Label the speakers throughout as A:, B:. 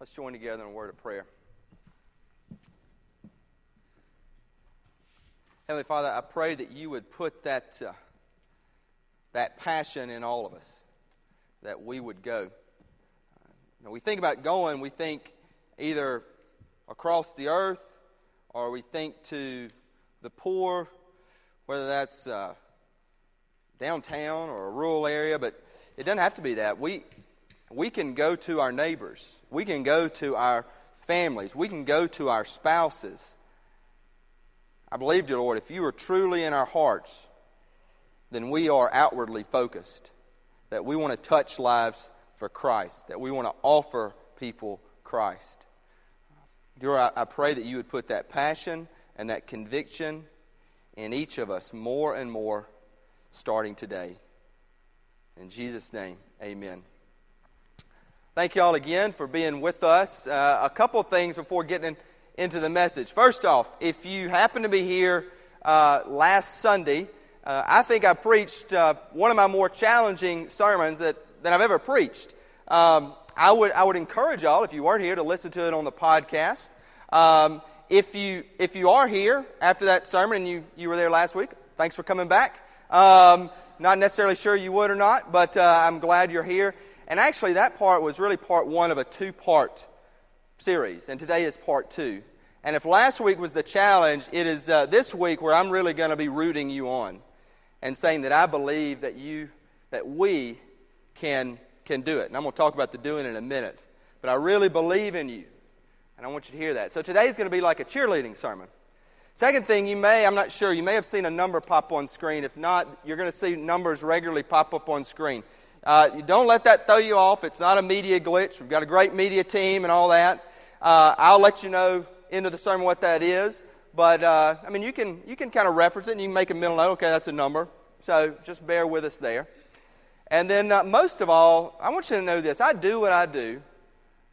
A: Let's join together in a word of prayer. Heavenly Father, I pray that you would put that, uh, that passion in all of us, that we would go. When we think about going, we think either across the earth or we think to the poor, whether that's uh, downtown or a rural area, but it doesn't have to be that. We, we can go to our neighbors, we can go to our families, we can go to our spouses I believe, dear Lord, if you are truly in our hearts, then we are outwardly focused. That we want to touch lives for Christ, that we want to offer people Christ. Dear, I, I pray that you would put that passion and that conviction in each of us more and more starting today. In Jesus' name, amen. Thank you all again for being with us. Uh, a couple things before getting into the message. First off, if you happen to be here uh, last Sunday, uh, I think I preached uh, one of my more challenging sermons that, that I've ever preached. Um, I, would, I would encourage y'all, if you weren't here, to listen to it on the podcast. Um, if, you, if you are here after that sermon and you, you were there last week, thanks for coming back. Um, not necessarily sure you would or not, but uh, I'm glad you're here. And actually, that part was really part one of a two part series, and today is part two. And if last week was the challenge, it is uh, this week where I'm really going to be rooting you on and saying that I believe that you, that we can, can do it. And I'm going to talk about the doing in a minute. But I really believe in you. And I want you to hear that. So today's going to be like a cheerleading sermon. Second thing, you may, I'm not sure, you may have seen a number pop on screen. If not, you're going to see numbers regularly pop up on screen. Uh, don't let that throw you off. It's not a media glitch. We've got a great media team and all that. Uh, I'll let you know into the sermon what that is. But uh, I mean, you can you can kind of reference it and you can make a mental note. Okay, that's a number. So just bear with us there. And then uh, most of all, I want you to know this: I do what I do,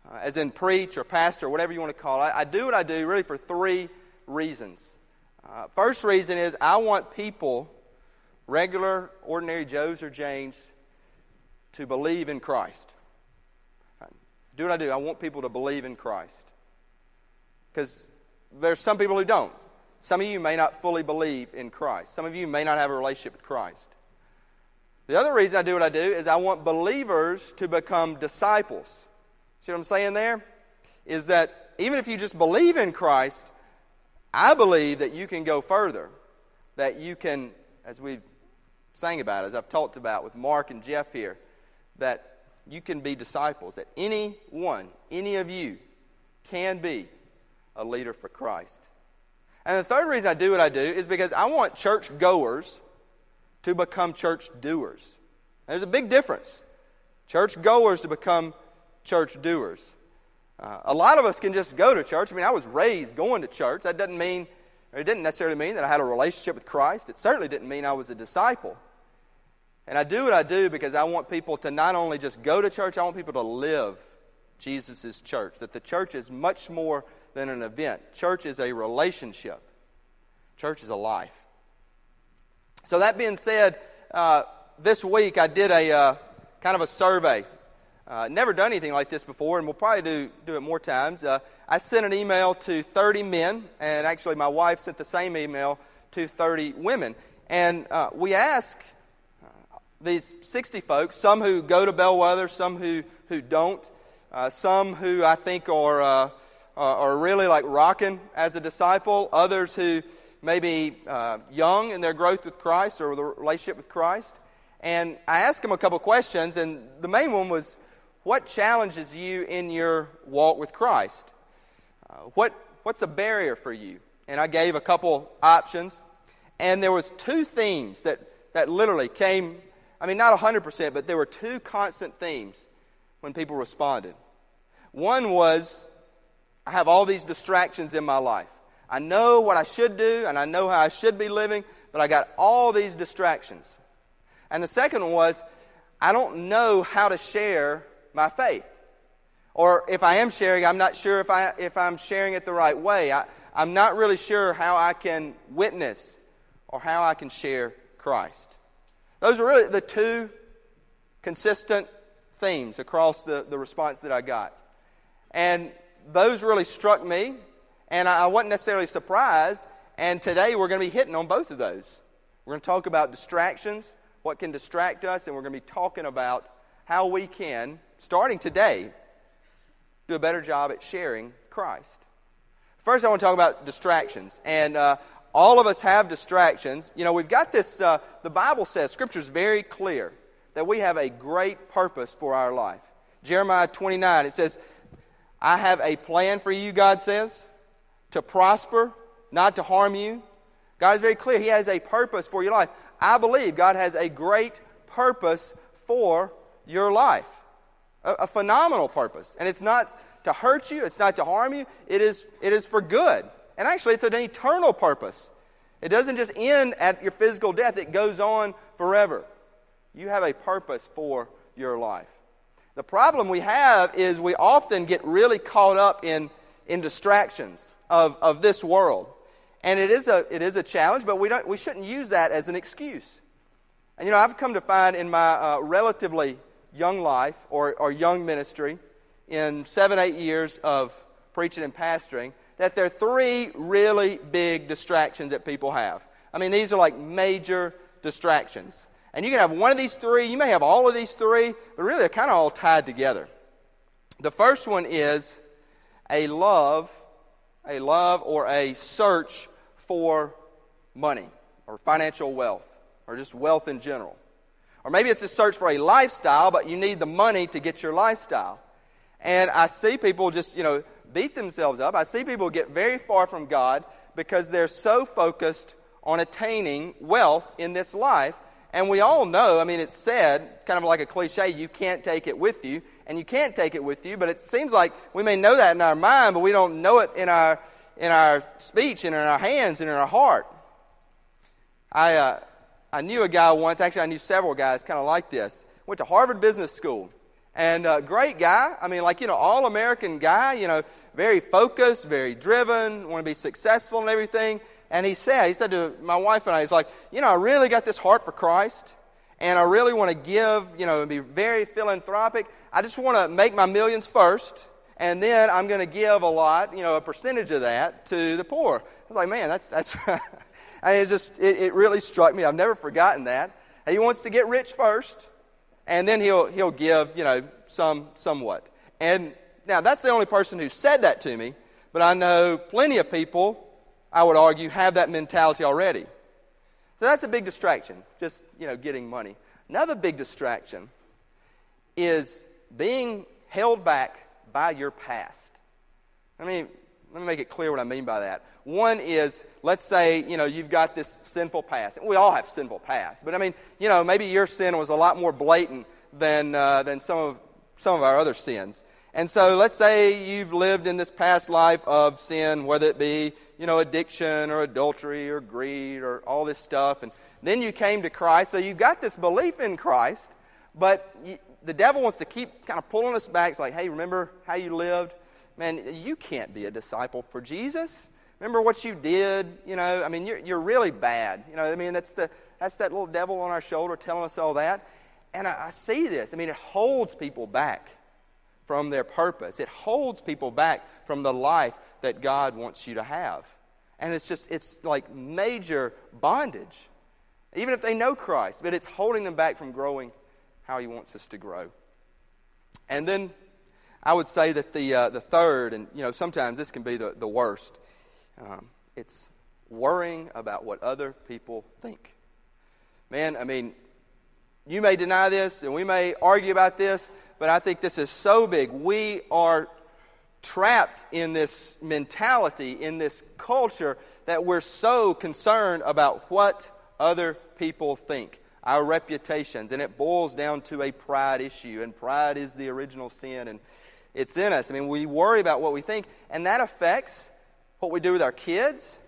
A: uh, as in preach or pastor, or whatever you want to call it. I, I do what I do really for three reasons. Uh, first reason is I want people, regular, ordinary Joes or Janes, to believe in Christ. Do what I do. I want people to believe in Christ. Because there's some people who don't. Some of you may not fully believe in Christ. Some of you may not have a relationship with Christ. The other reason I do what I do is I want believers to become disciples. See what I'm saying there? Is that even if you just believe in Christ, I believe that you can go further. That you can, as we've sang about, as I've talked about with Mark and Jeff here, that you can be disciples. That any one, any of you, can be a leader for Christ. And the third reason I do what I do is because I want church goers to become church doers. There's a big difference. Church goers to become church doers. Uh, a lot of us can just go to church. I mean, I was raised going to church. That doesn't mean, it didn't necessarily mean that I had a relationship with Christ. It certainly didn't mean I was a disciple. And I do what I do because I want people to not only just go to church, I want people to live Jesus' church. That the church is much more than an event. Church is a relationship, church is a life. So, that being said, uh, this week I did a uh, kind of a survey. Uh, never done anything like this before, and we'll probably do, do it more times. Uh, I sent an email to 30 men, and actually, my wife sent the same email to 30 women. And uh, we asked these 60 folks, some who go to Bellwether, some who, who don't, some who I think are uh, are really like rocking as a disciple, others who may be uh, young in their growth with Christ or the relationship with Christ. And I asked them a couple questions, and the main one was, What challenges you in your walk with Christ? Uh, what, what's a barrier for you? And I gave a couple options, and there was two themes that, that literally came, I mean, not 100%, but there were two constant themes when people responded. One was I have all these distractions in my life. I know what I should do and I know how I should be living, but I got all these distractions. And the second one was, I don't know how to share my faith. Or if I am sharing, I'm not sure if, I, if I'm sharing it the right way. I, I'm not really sure how I can witness or how I can share Christ. Those are really the two consistent themes across the, the response that I got. And those really struck me, and I wasn't necessarily surprised. And today we're going to be hitting on both of those. We're going to talk about distractions, what can distract us, and we're going to be talking about how we can, starting today, do a better job at sharing Christ. First, I want to talk about distractions. And uh, all of us have distractions. You know, we've got this, uh, the Bible says, Scripture is very clear that we have a great purpose for our life. Jeremiah 29, it says, I have a plan for you, God says, to prosper, not to harm you. God is very clear. He has a purpose for your life. I believe God has a great purpose for your life. A, a phenomenal purpose. And it's not to hurt you, it's not to harm you, it is, it is for good. And actually, it's an eternal purpose. It doesn't just end at your physical death, it goes on forever. You have a purpose for your life. The problem we have is we often get really caught up in, in distractions of, of this world. And it is, a, it is a challenge, but we, don't, we shouldn't use that as an excuse. And you know, I've come to find in my uh, relatively young life or, or young ministry, in seven, eight years of preaching and pastoring, that there are three really big distractions that people have. I mean, these are like major distractions. And you can have one of these three, you may have all of these three, but really they're kind of all tied together. The first one is a love, a love or a search for money or financial wealth or just wealth in general. Or maybe it's a search for a lifestyle, but you need the money to get your lifestyle. And I see people just, you know, beat themselves up. I see people get very far from God because they're so focused on attaining wealth in this life. And we all know, I mean, it's said, kind of like a cliche, you can't take it with you. And you can't take it with you, but it seems like we may know that in our mind, but we don't know it in our, in our speech and in our hands and in our heart. I, uh, I knew a guy once, actually, I knew several guys kind of like this. Went to Harvard Business School. And uh, great guy. I mean, like, you know, all American guy, you know, very focused, very driven, want to be successful and everything. And he said, he said to my wife and I, he's like, you know, I really got this heart for Christ. And I really want to give, you know, and be very philanthropic. I just want to make my millions first. And then I'm going to give a lot, you know, a percentage of that to the poor. I was like, man, that's, that's, it just, it, it really struck me. I've never forgotten that. He wants to get rich first and then he'll, he'll give, you know, some, somewhat. And now that's the only person who said that to me, but I know plenty of people, I would argue, have that mentality already. So that's a big distraction, just, you know, getting money. Another big distraction is being held back by your past. I mean, let me make it clear what I mean by that. One is, let's say, you know, you've got this sinful past. We all have sinful past. But I mean, you know, maybe your sin was a lot more blatant than, uh, than some, of, some of our other sins. And so let's say you've lived in this past life of sin, whether it be, you know, addiction or adultery or greed or all this stuff. And then you came to Christ. So you've got this belief in Christ, but you, the devil wants to keep kind of pulling us back. It's like, hey, remember how you lived? Man, you can't be a disciple for Jesus. Remember what you did? You know, I mean, you're, you're really bad. You know, I mean, that's, the, that's that little devil on our shoulder telling us all that. And I, I see this. I mean, it holds people back from their purpose, it holds people back from the life that God wants you to have. And it's just, it's like major bondage, even if they know Christ, but it's holding them back from growing how He wants us to grow. And then I would say that the, uh, the third, and you know, sometimes this can be the, the worst, um, it's worrying about what other people think. Man, I mean, you may deny this and we may argue about this, but I think this is so big. We are trapped in this mentality, in this culture, that we're so concerned about what other people think, our reputations. And it boils down to a pride issue, and pride is the original sin, and it's in us. I mean, we worry about what we think, and that affects what we do with our kids.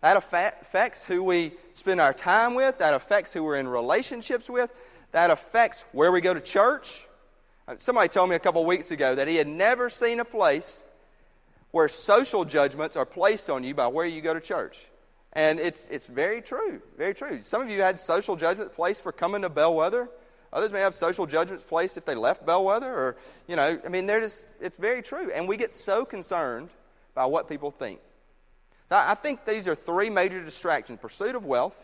A: That affects who we spend our time with. That affects who we're in relationships with. That affects where we go to church. Uh, somebody told me a couple weeks ago that he had never seen a place where social judgments are placed on you by where you go to church. And it's, it's very true, very true. Some of you had social judgment placed for coming to Bellwether Others may have social judgments placed if they left Bellwether, or, you know, I mean, they're just, it's very true. And we get so concerned by what people think. So I think these are three major distractions pursuit of wealth,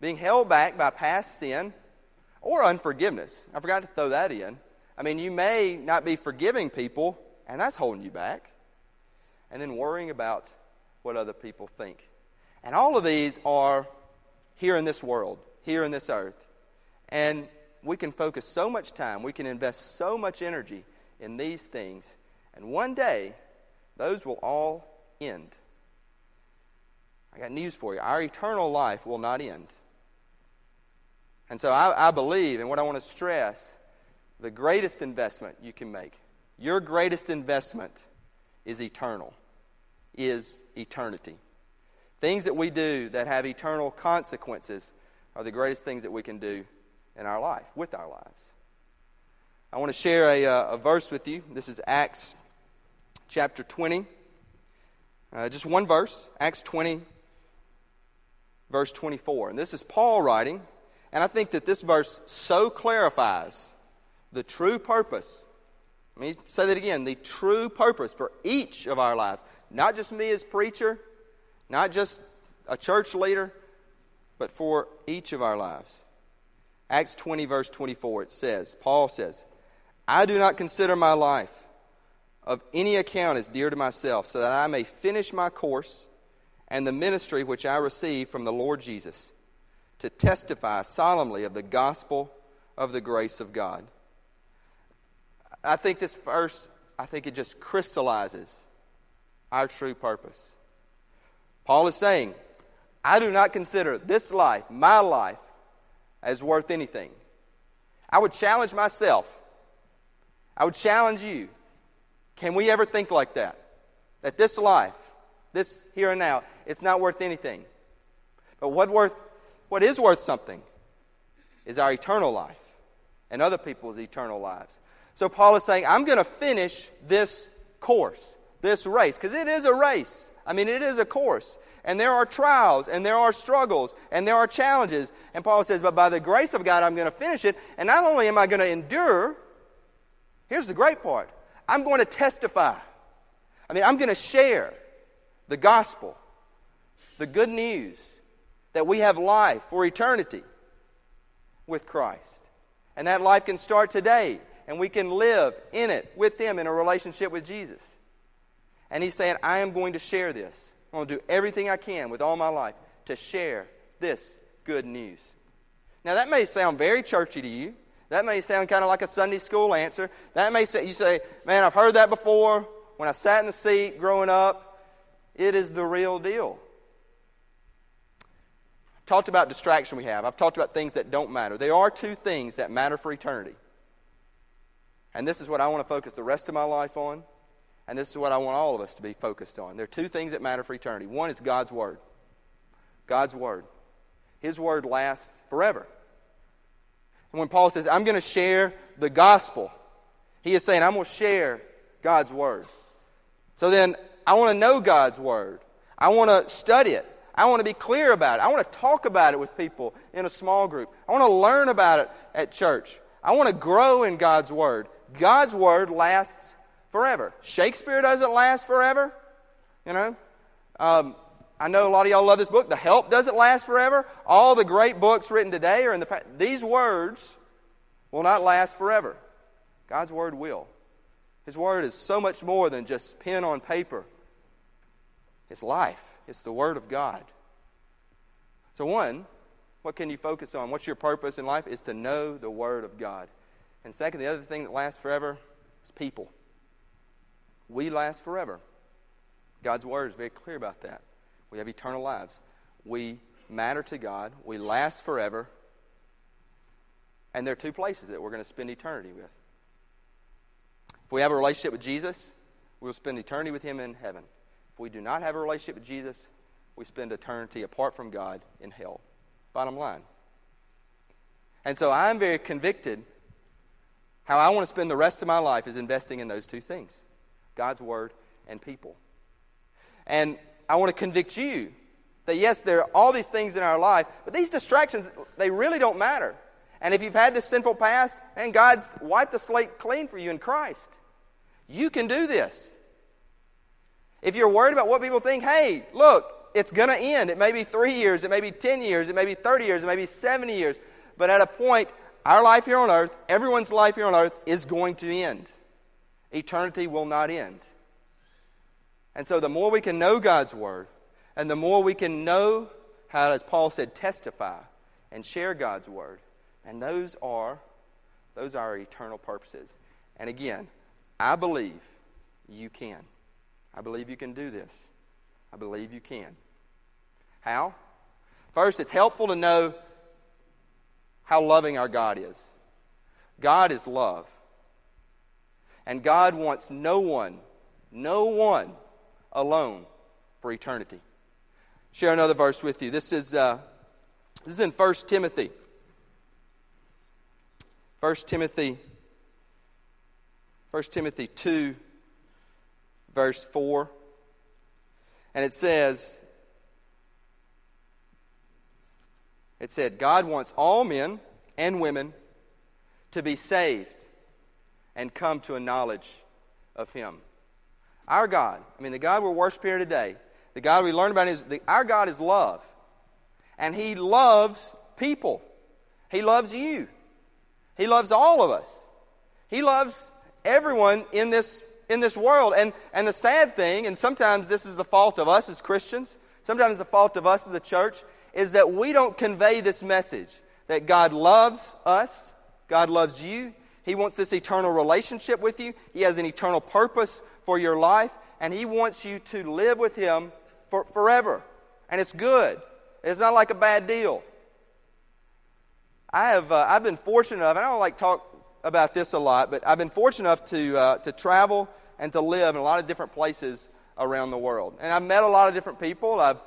A: being held back by past sin, or unforgiveness. I forgot to throw that in. I mean, you may not be forgiving people, and that's holding you back. And then worrying about what other people think. And all of these are here in this world, here in this earth. And we can focus so much time, we can invest so much energy in these things. And one day, those will all end. I got news for you. Our eternal life will not end. And so I, I believe, and what I want to stress, the greatest investment you can make, your greatest investment is eternal, is eternity. Things that we do that have eternal consequences are the greatest things that we can do in our life, with our lives. I want to share a, uh, a verse with you. This is Acts chapter 20. Uh, just one verse, Acts 20, verse 24. And this is Paul writing, and I think that this verse so clarifies the true purpose. Let me say that again the true purpose for each of our lives, not just me as preacher, not just a church leader, but for each of our lives. Acts 20, verse 24, it says, Paul says, I do not consider my life of any account as dear to myself, so that I may finish my course and the ministry which I received from the Lord Jesus, to testify solemnly of the gospel of the grace of God. I think this verse, I think it just crystallizes our true purpose. Paul is saying, I do not consider this life, my life, as worth anything. I would challenge myself. I would challenge you. Can we ever think like that? That this life, this here and now, it's not worth anything. But what worth what is worth something is our eternal life and other people's eternal lives. So Paul is saying, I'm going to finish this course, this race, because it is a race. I mean, it is a course. And there are trials, and there are struggles, and there are challenges. And Paul says, But by the grace of God, I'm going to finish it. And not only am I going to endure, here's the great part I'm going to testify. I mean, I'm going to share the gospel, the good news that we have life for eternity with Christ. And that life can start today, and we can live in it with Him in a relationship with Jesus. And he's saying, I am going to share this. I'm going to do everything I can with all my life to share this good news. Now, that may sound very churchy to you. That may sound kind of like a Sunday school answer. That may say, you say, man, I've heard that before. When I sat in the seat growing up, it is the real deal. I've talked about distraction we have. I've talked about things that don't matter. There are two things that matter for eternity. And this is what I want to focus the rest of my life on. And this is what I want all of us to be focused on. There are two things that matter for eternity. One is God's Word. God's Word. His Word lasts forever. And when Paul says, I'm going to share the gospel, he is saying, I'm going to share God's Word. So then, I want to know God's Word. I want to study it. I want to be clear about it. I want to talk about it with people in a small group. I want to learn about it at church. I want to grow in God's Word. God's Word lasts forever. Shakespeare doesn't last forever. You know? Um, I know a lot of y'all love this book. The Help doesn't last forever. All the great books written today are in the past. These words will not last forever. God's Word will. His Word is so much more than just pen on paper. It's life. It's the Word of God. So, one, what can you focus on? What's your purpose in life? Is to know the Word of God. And second, the other thing that lasts forever is people we last forever. God's word is very clear about that. We have eternal lives. We matter to God. We last forever. And there are two places that we're going to spend eternity with. If we have a relationship with Jesus, we'll spend eternity with Him in heaven. If we do not have a relationship with Jesus, we spend eternity apart from God in hell. Bottom line. And so I'm very convicted how I want to spend the rest of my life is investing in those two things. God's Word, and people. And I want to convict you that yes, there are all these things in our life, but these distractions, they really don't matter. And if you've had this sinful past, and God's wiped the slate clean for you in Christ, you can do this. If you're worried about what people think, hey, look, it's going to end. It may be three years, it may be 10 years, it may be 30 years, it may be 70 years. But at a point, our life here on earth, everyone's life here on earth, is going to end. Eternity will not end. And so the more we can know God's Word, and the more we can know how, as Paul said, testify and share God's Word, and those are those are our eternal purposes. And again, I believe you can. I believe you can do this. I believe you can. How? First, it's helpful to know how loving our God is. God is love. And God wants no one, no one alone for eternity. Share another verse with you. This is, uh, this is in 1 Timothy. 1 Timothy 1 Timothy 2 verse 4 and it says it said God wants all men and women to be saved and come to a knowledge of him. Our God, I mean the God we're worshiping here today, the God we learn about is the, our God is love. And he loves people. He loves you. He loves all of us. He loves everyone in this, in this world. And, and the sad thing, and sometimes this is the fault of us as Christians, sometimes the fault of us as the church, is that we don't convey this message that God loves us, God loves you, He wants this eternal relationship with you, He has an eternal purpose for your life, and He wants you to live with Him for, forever. And it's good, it's not like a bad deal. I have uh, I've been fortunate enough, and I don't like talk about this a lot, but I've been fortunate enough to uh, to travel and to live in a lot of different places around the world. And I've met a lot of different people. I've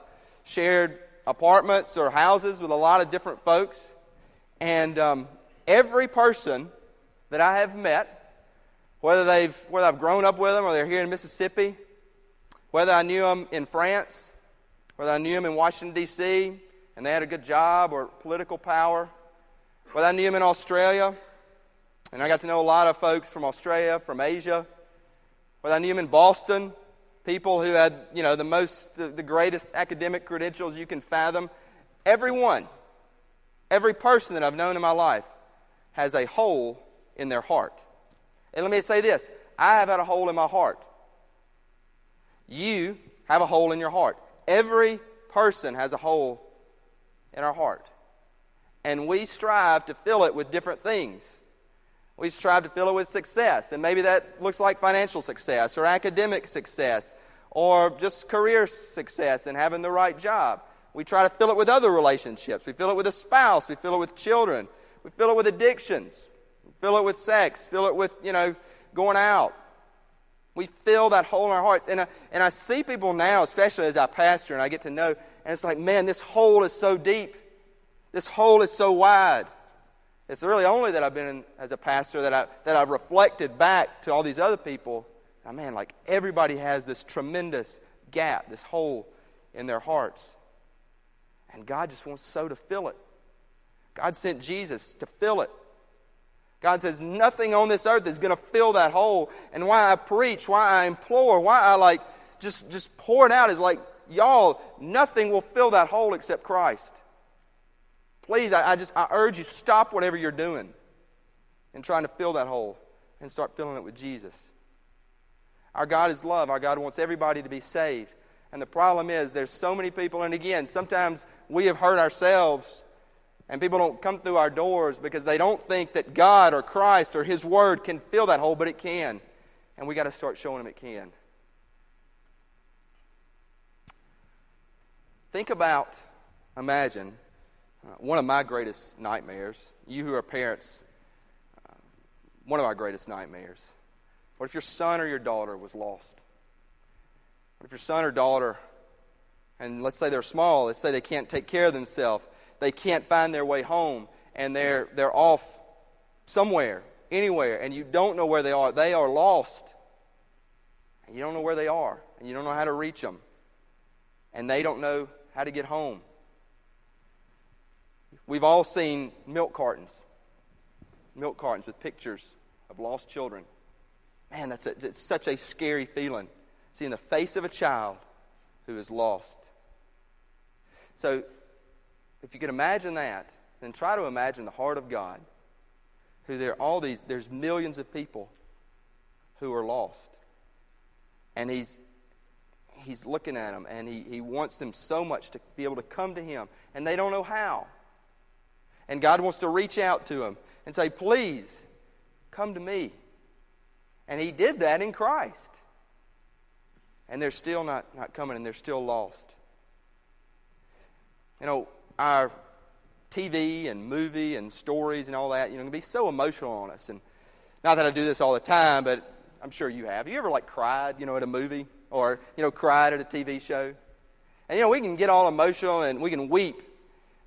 A: shared apartments or houses with a lot of different folks, and um, every person that I have met, whether they've whether I've grown up with them or they're here in Mississippi, whether I knew them in France, whether I knew them in Washington D.C. and they had a good job or political power whether I knew them in Australia, and I got to know a lot of folks from Australia, from Asia. Whether I knew them in Boston, people who had, you know, the most, the, the greatest academic credentials you can fathom. Everyone, every person that I've known in my life has a hole in their heart. And let me say this I have had a hole in my heart. You have a hole in your heart. Every person has a hole in our heart and we strive to fill it with different things. We strive to fill it with success, and maybe that looks like financial success or academic success or just career success and having the right job. We try to fill it with other relationships. We fill it with a spouse, we fill it with children, we fill it with addictions, fill it with sex, fill it with, you know, going out. We fill that hole in our hearts. And I, and I see people now, especially as I pastor and I get to know, and it's like, man, this hole is so deep. This hole is so wide. It's really only that I've been in, as a pastor that, I, that I've reflected back to all these other people. And man, like everybody has this tremendous gap, this hole in their hearts. And God just wants so to fill it. God sent Jesus to fill it. God says nothing on this earth is going to fill that hole. And why I preach, why I implore, why I like just, just pour it out is like, y'all, nothing will fill that hole except Christ. Please, I, I just I urge you, stop whatever you're doing and trying to fill that hole and start filling it with Jesus. Our God is love. Our God wants everybody to be saved. And the problem is, there's so many people, and again, sometimes we have hurt ourselves, and people don't come through our doors because they don't think that God or Christ or His Word can fill that hole, but it can. And we got to start showing them it can. Think about, imagine, uh, one of my greatest nightmares, you who are parents, uh, one of our greatest nightmares. What if your son or your daughter was lost? What if your son or daughter, and let's say they're small, let's say they can't take care of themselves, they can't find their way home, and they're, they're off somewhere, anywhere, and you don't know where they are. They are lost. And you don't know where they are, and you don't know how to reach them. And they don't know how to get home. We've all seen milk cartons. milk cartons with pictures of lost children. Man, that's a, it's such a scary feeling, seeing the face of a child who is lost. So, if you can imagine that, then try to imagine the heart of God, who there are all these, there's millions of people who are lost. And He's he's looking at them and he, he wants them so much to be able to come to him and they don't know how. And god wants to reach out to them and say please come to me. And he did that in christ. And they're still not, not coming and they're still lost. You know our tv and movie and stories and all that you know can be so emotional on us and not that i do this all the time but i'm sure you have you ever like cried you know at a movie or, you know, cried at a TV show. And, you know, we can get all emotional and we can weep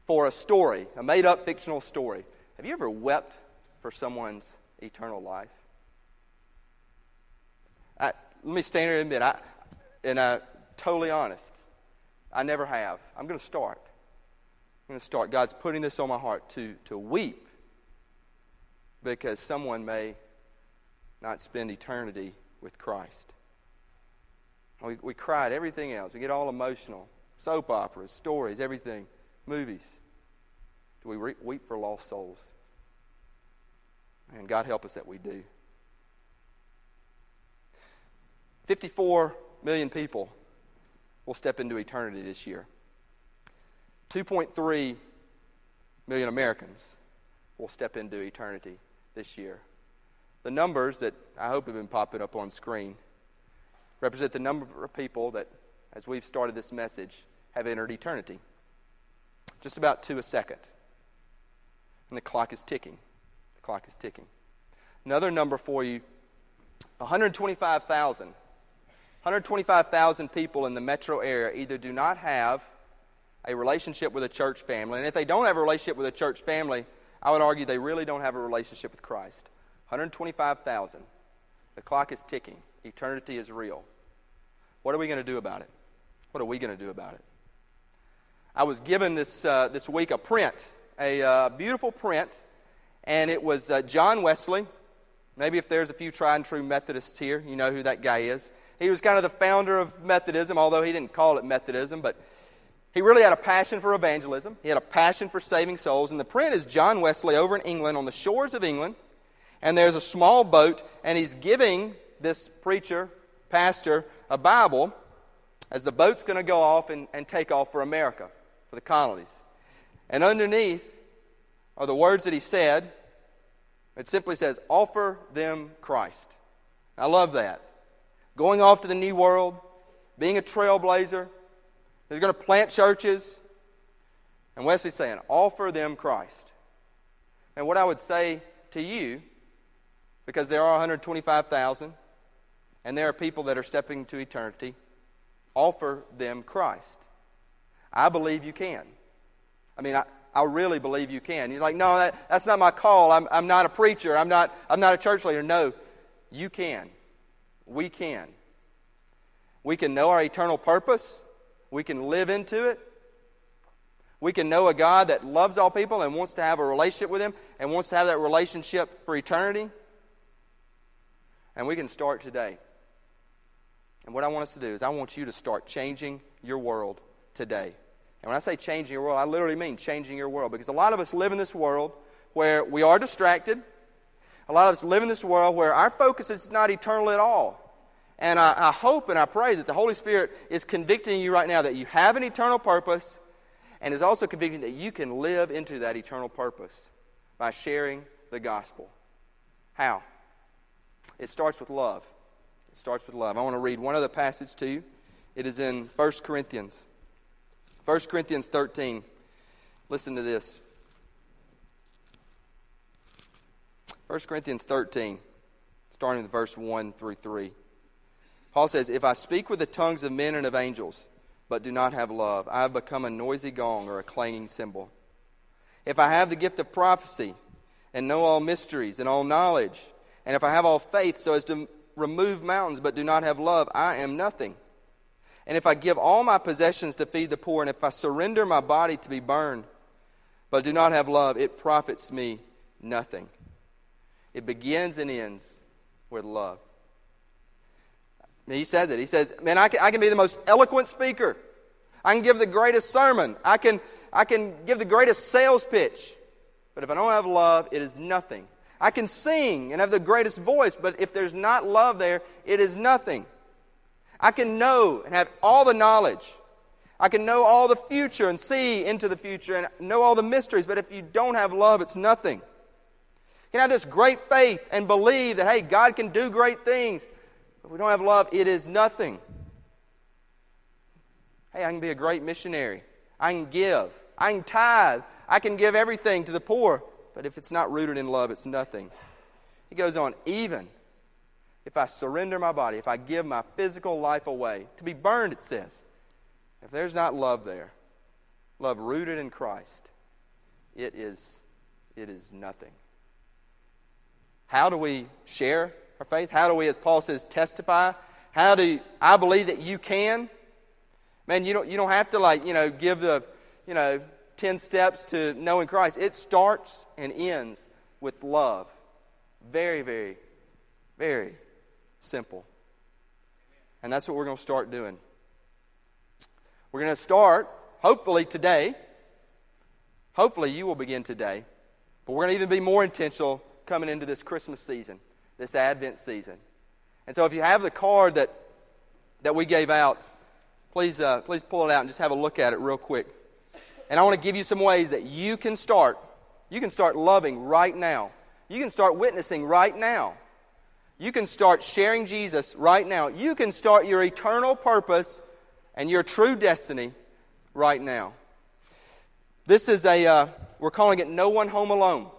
A: for a story, a made up fictional story. Have you ever wept for someone's eternal life? I, let me stand here and admit, I, and I'm totally honest, I never have. I'm going to start. I'm going to start. God's putting this on my heart to, to weep because someone may not spend eternity with Christ. We, we cried, everything else. We get all emotional. Soap operas, stories, everything, movies. Do we re- weep for lost souls? And God help us that we do. 54 million people will step into eternity this year. 2.3 million Americans will step into eternity this year. The numbers that I hope have been popping up on screen represent the number of people that, as we've started this message, have entered eternity. Just about two a second. And the clock is ticking. The clock is ticking. Another number for you 125,000. 125,000 people in the metro area either do not have a relationship with a church family, and if they don't have a relationship with a church family, I would argue they really don't have a relationship with Christ. 125,000. The clock is ticking. Eternity is real. What are we going to do about it? What are we going to do about it? I was given this, uh, this week a print, a uh, beautiful print, and it was uh, John Wesley. Maybe if there's a few tried and true Methodists here, you know who that guy is. He was kind of the founder of Methodism, although he didn't call it Methodism, but he really had a passion for evangelism. He had a passion for saving souls. And the print is John Wesley over in England, on the shores of England, and there's a small boat, and he's giving this preacher, pastor, a Bible as the boat's going to go off and, and take off for America, for the colonies. And underneath are the words that he said. It simply says, Offer them Christ. I love that. Going off to the new world, being a trailblazer, they're going to plant churches. And Wesley's saying, Offer them Christ. And what I would say to you, because there are 125,000, and there are people that are stepping to eternity, offer them Christ. I believe you can. I mean, I, I really believe you can. He's like, no, that, that's not my call. I'm, I'm not a preacher. I'm not, I'm not a church leader. No, you can. We can. We can know our eternal purpose. We can live into it. We can know a God that loves all people and wants to have a relationship with Him and wants to have that relationship for eternity. And we can start today. And what I want us to do is I want you to start changing your world today. And when I say changing your world, I literally mean changing your world. Because a lot of us live in this world where we are distracted. A lot of us live in this world where our focus is not eternal at all. And I, I, hope and I pray that the Holy Spirit is convicting you right now that you have an eternal purpose and is also convicting that you can live into that eternal purpose by sharing the gospel. How? It starts with love. It starts with love. I want to read one other passage to you. It is in 1 Corinthians. 1 Corinthians 13. Listen to this. 1 Corinthians 13, starting with verse 1 through 3. Paul says, If I speak with the tongues of men and of angels, but do not have love, I have become a noisy gong or a clanging cymbal. If I have the gift of prophecy and know all mysteries and all knowledge, and if I have all faith so as to remove mountains but do not have love, I am nothing. And if I give all my possessions to feed the poor, and if I surrender my body to be burned, but do not have love, it profits me nothing. It begins and ends with love. He says it. He says, Man, I can, I can be the most eloquent speaker. I can give the greatest sermon. I can, I can give the greatest sales pitch. But if I don't have love, it is nothing. I can sing and have the greatest voice, but if there's not love there, it is nothing. I can know and have all the knowledge. I can know all the future and see into the future and know all the mysteries, but if you don't have love, it's nothing. You can have this great faith and believe that, hey, God can do great things. If we don't have love, it is nothing. Hey, I can be a great missionary. I can give. I can tithe. I can give everything to the poor. But if it's not rooted in love, it's nothing. He goes on, even if I surrender my body, if I give my physical life away, to be burned, it says, if there's not love there, love rooted in Christ, it is, it is nothing. How do we share our faith? How do we, as Paul says, testify? How do I believe that you can? Man, you don't, you don't have to like, you know, give the, you know, 10 steps to knowing Christ. It starts and ends with love. Very, very, very simple. And that's what we're going to start doing. We're going to start, hopefully, today. Hopefully, you will begin today. But we're going to even be more intentional coming into this Christmas season, this Advent season. And so, if you have the card that, that we gave out, please, uh, please pull it out and just have a look at it real quick. And I want to give you some ways that you can start. You can start loving right now. You can start witnessing right now. You can start sharing Jesus right now. You can start your eternal purpose and your true destiny right now. This is a, uh, we're calling it No One Home Alone.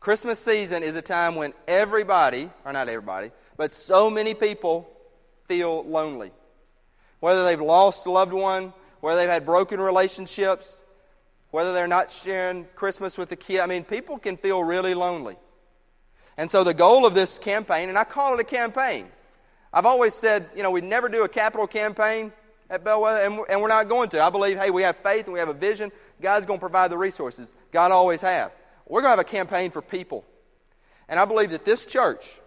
A: Christmas season is a time when everybody, or not everybody, but so many people feel lonely. Whether they've lost a loved one, whether they've had broken relationships, whether they're not sharing Christmas with the kid. I mean, people can feel really lonely. And so the goal of this campaign, and I call it a campaign. I've always said, you know, we never do a capital campaign at Bellwether, and we're, and we're not going to. I believe, hey, we have faith and we have a vision. God's going to provide the resources. God always have. We're going to have a campaign for people. And I believe that this church,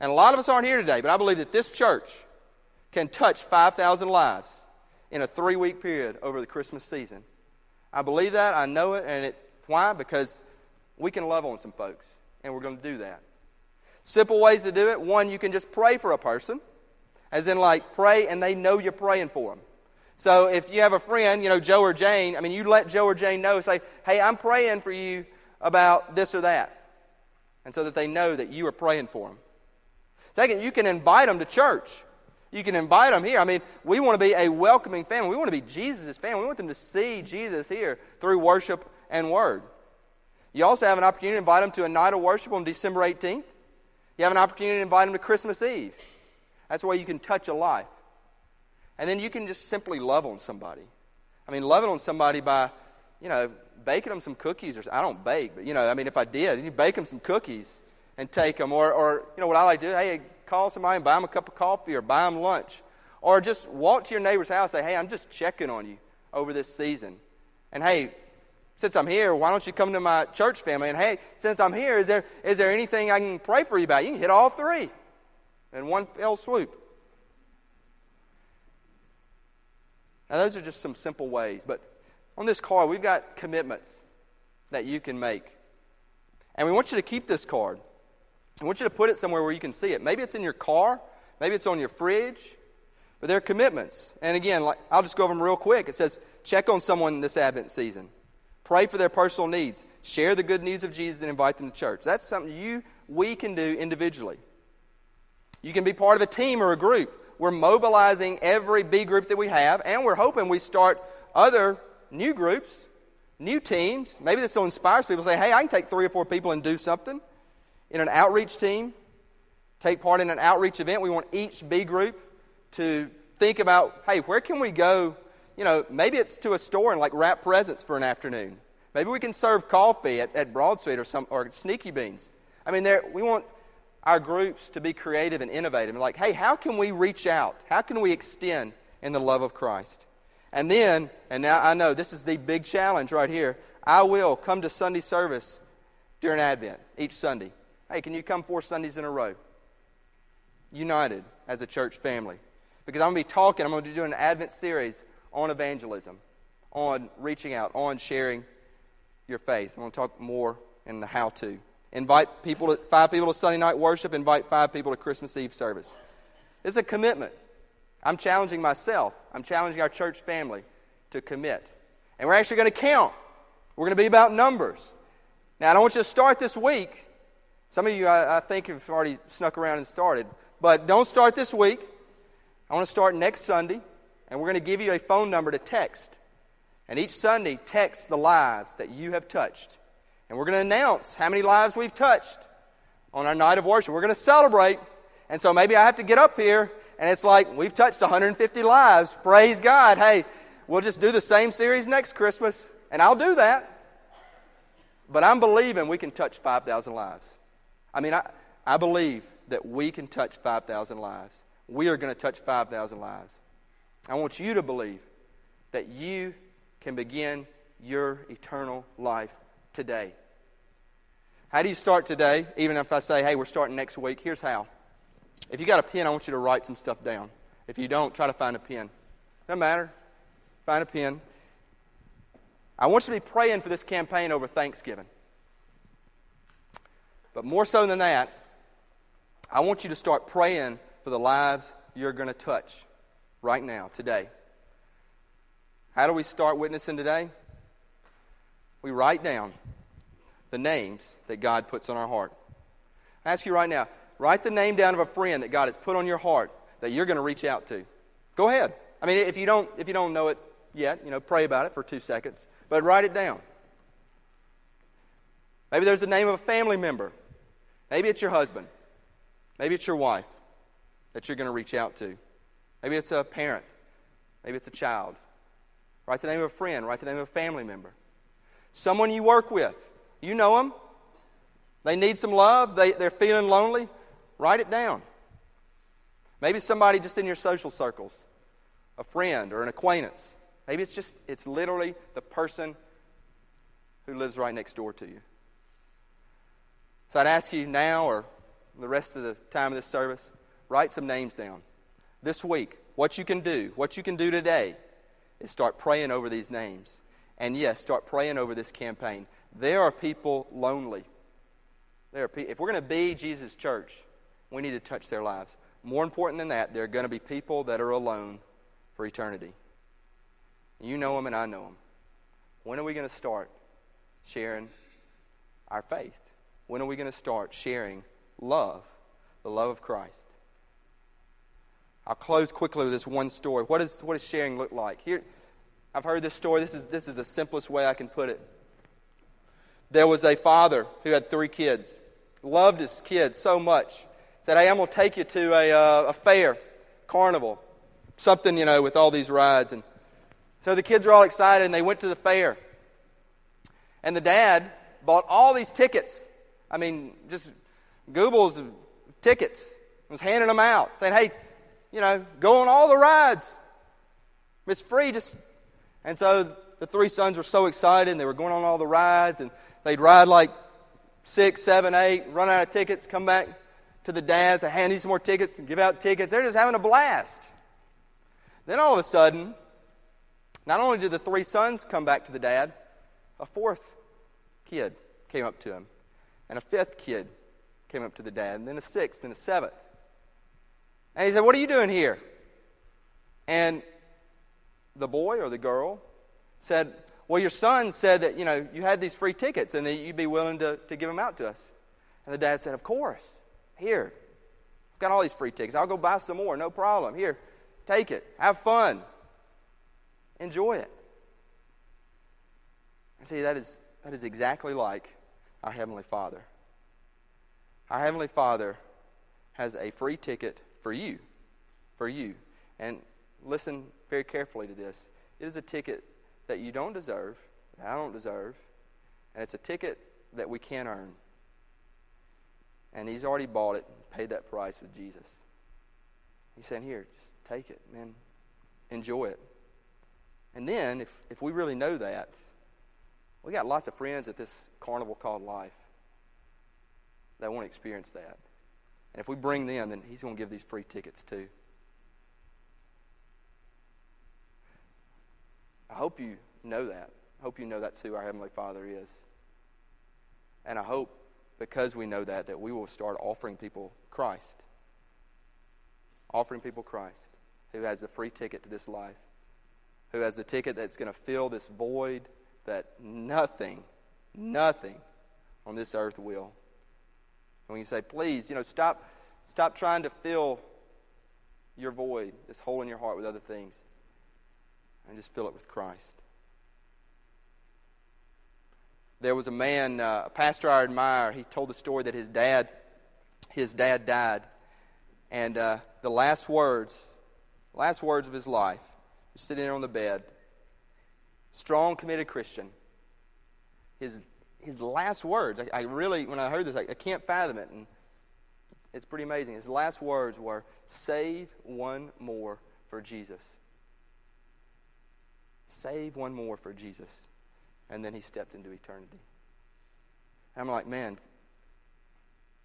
A: and a lot of us aren't here today, but I believe that this church can touch 5,000 lives in a three week period over the Christmas season. I believe that. I know it. And it, why? Because we can love on some folks, and we're going to do that. Simple ways to do it. One, you can just pray for a person, as in, like, pray and they know you're praying for them. So if you have a friend, you know, Joe or Jane, I mean, you let Joe or Jane know, say, hey, I'm praying for you about this or that. And so that they know that you are praying for them. Second, you can invite them to church. You can invite them here. I mean, we want to be a welcoming family. We want to be Jesus' family. We want them to see Jesus here through worship and word. You also have an opportunity to invite them to a night of worship on December 18th. You have an opportunity to invite them to Christmas Eve. That's the way you can touch a life. And then you can just simply love on somebody. I mean, loving on somebody by, you know, baking them some cookies or I don't bake, but you know, I mean, if I did, you bake them some cookies and take them, or, or you know, what I like to do, hey, call somebody and buy them a cup of coffee or buy them lunch. Or just walk to your neighbor's house and say, hey, I'm just checking on you over this season. And hey, since I'm here, why don't you come to my church family? And hey, since I'm here, is there, is there anything I can pray for you about? You can hit all three in one fell swoop. Now, those are just some simple ways. But on this card, we've got commitments that you can make. And we want you to keep this card. I want you to put it somewhere where you can see it. Maybe it's in your car, maybe it's on your fridge, but they're commitments. And again, like, I'll just go over them real quick. It says, check on someone this Advent season, pray for their personal needs, share the good news of Jesus, and invite them to church. That's something you, we can do individually. You can be part of a team or a group. We're mobilizing every B group that we have, and we're hoping we start other new groups, new teams. Maybe this will inspire people to say, hey, I can take three or four people and do something in an outreach team, take part in an outreach event. We want each B group to think about, hey, where can we go? You know, maybe it's to a store and like wrap presents for an afternoon. Maybe we can serve coffee at, at Broad Street or some or Sneaky Beans. I mean, there we want our groups to be creative and innovative. Like, hey, how can we reach out? How can we extend in the love of Christ? And then, and now I know this is the big challenge right here. I will come to Sunday service during Advent each Sunday. hey, can you come four Sundays in a row? United as a church family. Because I'm going to be talking, I'm going to be doing an Advent series on evangelism, on reaching out, on sharing your faith. I'm going to talk more in the how to. Invite people to, five people to Sunday night worship, invite five people to Christmas Eve service. It's a commitment. I'm challenging myself, I'm challenging our church family to commit. And we're actually going to count. We're going to be about numbers. Now, I don't want you to start this week. Some of you, I, I think, have already snuck around and started. But don't start this week. I want to start next Sunday, and we're going to give you a phone number to text. And each Sunday, text the lives that you have touched. And we're going to announce how many lives we've touched on our night of worship. We're going to celebrate. And so maybe I have to get up here, and it's like, we've touched 150 lives. Praise God. Hey, we'll just do the same series next Christmas, and I'll do that. But I'm believing we can touch 5,000 lives. I mean, I, I believe that we can touch 5,000 lives. We are going to touch 5,000 lives. I want you to believe that you can begin your eternal life today. How do you start today? Even if I say, hey, we're starting next week, here's how. If you got a pen, I want you to write some stuff down. If you don't, try to find a pen. No matter. Find a pen. I want you to be praying for this campaign over Thanksgiving. But more so than that, I want you to start praying for the lives you're going to touch right now, today. How do we start witnessing today? We write down the names that God puts on our heart. I ask you right now, write the name down of a friend that God has put on your heart that you're going to reach out to. Go ahead. I mean, if you don't, if you don't know it yet, you know, pray about it for two seconds, but write it down. Maybe there's the name of a family member. Maybe it's your husband. Maybe it's your wife that you're going to reach out to. Maybe it's a parent. Maybe it's a child. Write the name of a friend. Write the name of a family member. Someone you work with. You know them. They need some love. They, they're feeling lonely. Write it down. Maybe somebody just in your social circles, a friend or an acquaintance. Maybe it's just, it's literally the person who lives right next door to you. So I'd ask you now or the rest of the time of this service, write some names down. This week, what you can do, what you can do today is start praying over these names. And yes, start praying over this campaign. There are people lonely. There are pe- if we're going to be Jesus' church, we need to touch their lives. More important than that, there are going to be people that are alone for eternity. You know them and I know them. When are we going to start sharing our faith? When are we going to start sharing love, the love of Christ? I'll close quickly with this one story. What, is, what does sharing look like? Here, I've heard this story. This is, this is the simplest way I can put it. There was a father who had three kids, loved his kids so much. Said, Hey, I'm going to take you to a, uh, a fair, carnival, something, you know, with all these rides. And so the kids are all excited and they went to the fair. And the dad bought all these tickets. I mean, just Google's of tickets. Was handing them out, saying, Hey, you know, go on all the rides. It's free. Just and so the three sons were so excited, and they were going on all the rides, and they'd ride like six, seven, eight, run out of tickets, come back to the dads, say, hand you some more tickets, and give out tickets. They're just having a blast. Then all of a sudden, not only did the three sons come back to the dad, a fourth kid came up to him, and a fifth kid came up to the dad, and then a sixth, and a seventh. And he said, What are you doing here? And the boy or the girl said, Well, your son said that, you know, you had these free tickets and that you'd be willing to, to give them out to us. And the dad said, Of course. Here. I've got all these free tickets. I'll go buy some more. No problem. Here, take it. Have fun. Enjoy it. And see, that is, that is exactly like our Heavenly Father. Our Heavenly Father has a free ticket for you. For you. And listen very carefully to this. It is a ticket that you don't deserve, that I don't deserve, and it's a ticket that we can't earn. And He's already bought it, paid that price with Jesus. He's saying, Here, just take it, man. Enjoy it. And then, if, if we really know that, we got lots of friends at this carnival called life that want to experience that. And if we bring them, then He's going to give these free tickets too. I hope you know that. I hope you know that's who our Heavenly Father is. And I hope because we know that, that we will start offering people Christ. Offering people Christ, who has the free ticket to this life, who has the ticket that's going to fill this void that nothing, nothing on this earth will. And when you say, please, you know, stop, stop trying to fill your void, this hole in your heart with other things, and just fill it with Christ. There was a man, uh, a pastor I admire. He told the story that his dad, his dad died, and uh, the last words, last words of his life, was sitting there on the bed. Strong, committed Christian. His his last words. I, I really, when I heard this, I, I can't fathom it, and it's pretty amazing. His last words were, "Save one more for Jesus." Save one more for Jesus and then he stepped into eternity. And I'm like, man,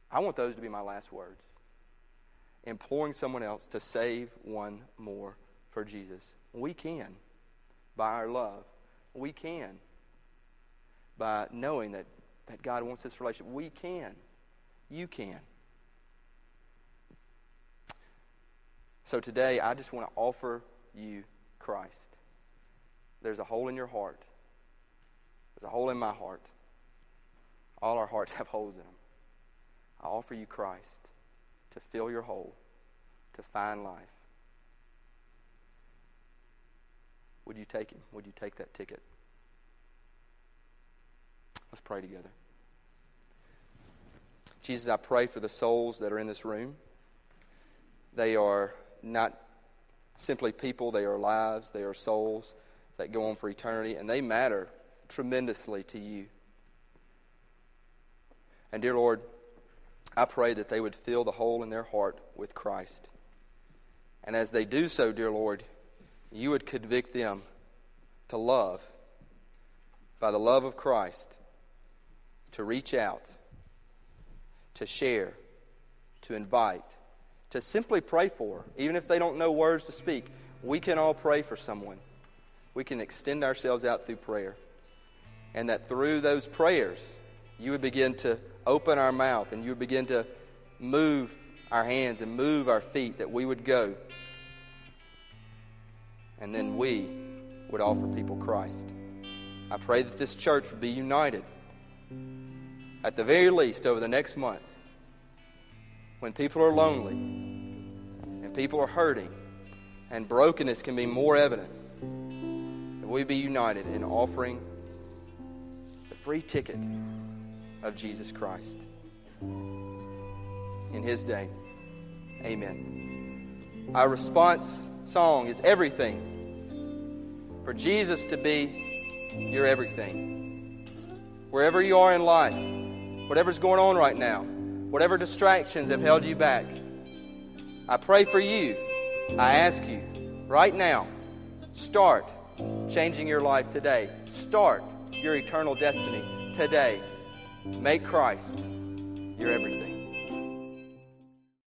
A: I want those to be my last words. Imploring someone else to save one more for Jesus. We can by our love. We can by knowing that, that God wants this relationship. We can. You can. So today, I just want to offer you Christ. There's a hole in your heart there's a hole in my heart. All our hearts have holes in them. I offer you Christ to fill your hole, to find life. Would you take him? Would you take that ticket? Let's pray together. Jesus, I pray for the souls that are in this room. They are not simply people, they are lives, they are souls that go on for eternity, and they matter tremendously to you. And dear Lord, I pray that they would fill the hole in their heart with Christ. And as they do so, dear Lord, you would convict them to love by the love of Christ, to reach out, to share, to invite, to simply pray for. Even if they don't know words to speak, we can all pray for someone. We can extend ourselves out through prayer and that through those prayers, you would begin to open our mouth and you would begin to move our hands and move our feet, that we would go. And then we would offer people Christ. I pray that this church would be united, at the very least, over the next month. When people are lonely and people are hurting and brokenness can be more evident, that we be united in offering free ticket of Jesus Christ. In His name, amen. Our response song is everything. For Jesus to be your everything. Wherever you are in life, whatever's going on right now, whatever distractions have held you back, I pray for you. I ask you right now, start changing your life today. Start your eternal destiny today. Make Christ your everything.